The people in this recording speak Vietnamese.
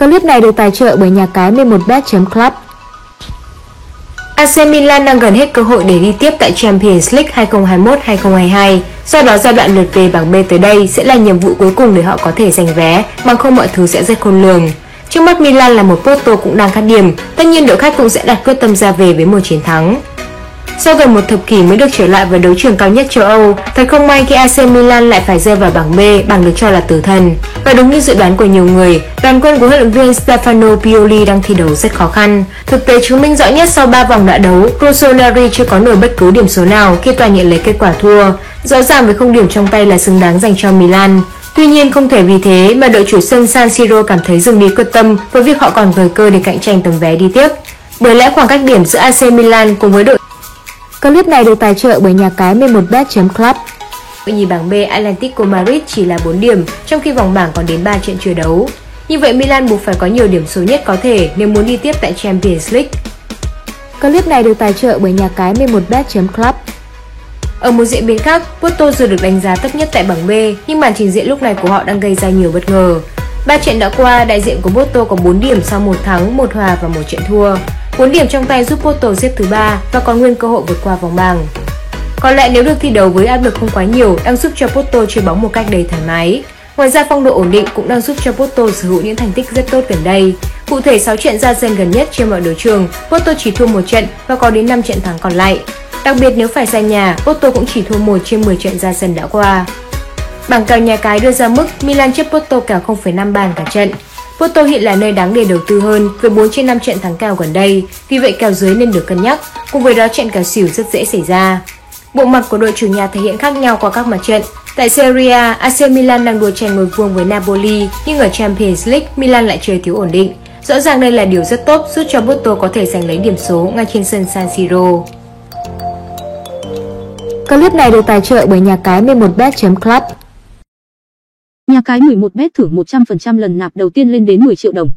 Clip này được tài trợ bởi nhà cái 11bet.club. AC Milan đang gần hết cơ hội để đi tiếp tại Champions League 2021-2022. Do đó giai đoạn lượt về bảng B tới đây sẽ là nhiệm vụ cuối cùng để họ có thể giành vé, bằng không mọi thứ sẽ rất khôn lường. Trước mắt Milan là một Porto cũng đang khát điểm, tất nhiên đội khách cũng sẽ đặt quyết tâm ra về với một chiến thắng. Sau gần một thập kỷ mới được trở lại với đấu trường cao nhất châu Âu, thật không may khi AC Milan lại phải rơi vào bảng B, bảng được cho là tử thần. Và đúng như dự đoán của nhiều người, đoàn quân của huấn luyện viên Stefano Pioli đang thi đấu rất khó khăn. Thực tế chứng minh rõ nhất sau 3 vòng đã đấu, Rossoneri chưa có nổi bất cứ điểm số nào khi toàn nhận lấy kết quả thua. Rõ ràng với không điểm trong tay là xứng đáng dành cho Milan. Tuy nhiên không thể vì thế mà đội chủ sân San Siro cảm thấy dừng đi quyết tâm với việc họ còn thời cơ để cạnh tranh tấm vé đi tiếp. Bởi lẽ khoảng cách điểm giữa AC Milan cùng với đội Clip này được tài trợ bởi nhà cái 11bet.club. Đội nhì bảng B Atlético Madrid chỉ là 4 điểm, trong khi vòng bảng còn đến 3 trận chưa đấu. Như vậy Milan buộc phải có nhiều điểm số nhất có thể nếu muốn đi tiếp tại Champions League. Clip này được tài trợ bởi nhà cái 11bet.club. Ở một diễn biến khác, Porto dù được đánh giá thấp nhất tại bảng B, nhưng màn trình diễn lúc này của họ đang gây ra nhiều bất ngờ. Ba trận đã qua, đại diện của Porto có 4 điểm sau một thắng, một hòa và một trận thua. 4 điểm trong tay giúp Porto xếp thứ ba và còn nguyên cơ hội vượt qua vòng bảng. Có lẽ nếu được thi đấu với áp lực không quá nhiều đang giúp cho Porto chơi bóng một cách đầy thoải mái. Ngoài ra phong độ ổn định cũng đang giúp cho Porto sở hữu những thành tích rất tốt gần đây. Cụ thể 6 trận ra sân gần nhất trên mọi đấu trường, Porto chỉ thua một trận và có đến 5 trận thắng còn lại. Đặc biệt nếu phải ra nhà, Porto cũng chỉ thua 1 trên 10 trận ra sân đã qua. Bảng kèo nhà cái đưa ra mức Milan chấp Porto kèo 0,5 bàn cả trận. Porto hiện là nơi đáng để đầu tư hơn với 4 trên 5 trận thắng kèo gần đây, vì vậy kèo dưới nên được cân nhắc, cùng với đó trận kèo xỉu rất dễ xảy ra. Bộ mặt của đội chủ nhà thể hiện khác nhau qua các mặt trận. Tại Serie A, AC Milan đang đua tranh ngôi vuông với Napoli, nhưng ở Champions League, Milan lại chơi thiếu ổn định. Rõ ràng đây là điều rất tốt giúp cho Porto có thể giành lấy điểm số ngay trên sân San Siro. Clip này được tài trợ bởi nhà cái 11bet.club. Nhà cái 11bet thưởng 100% lần nạp đầu tiên lên đến 10 triệu đồng.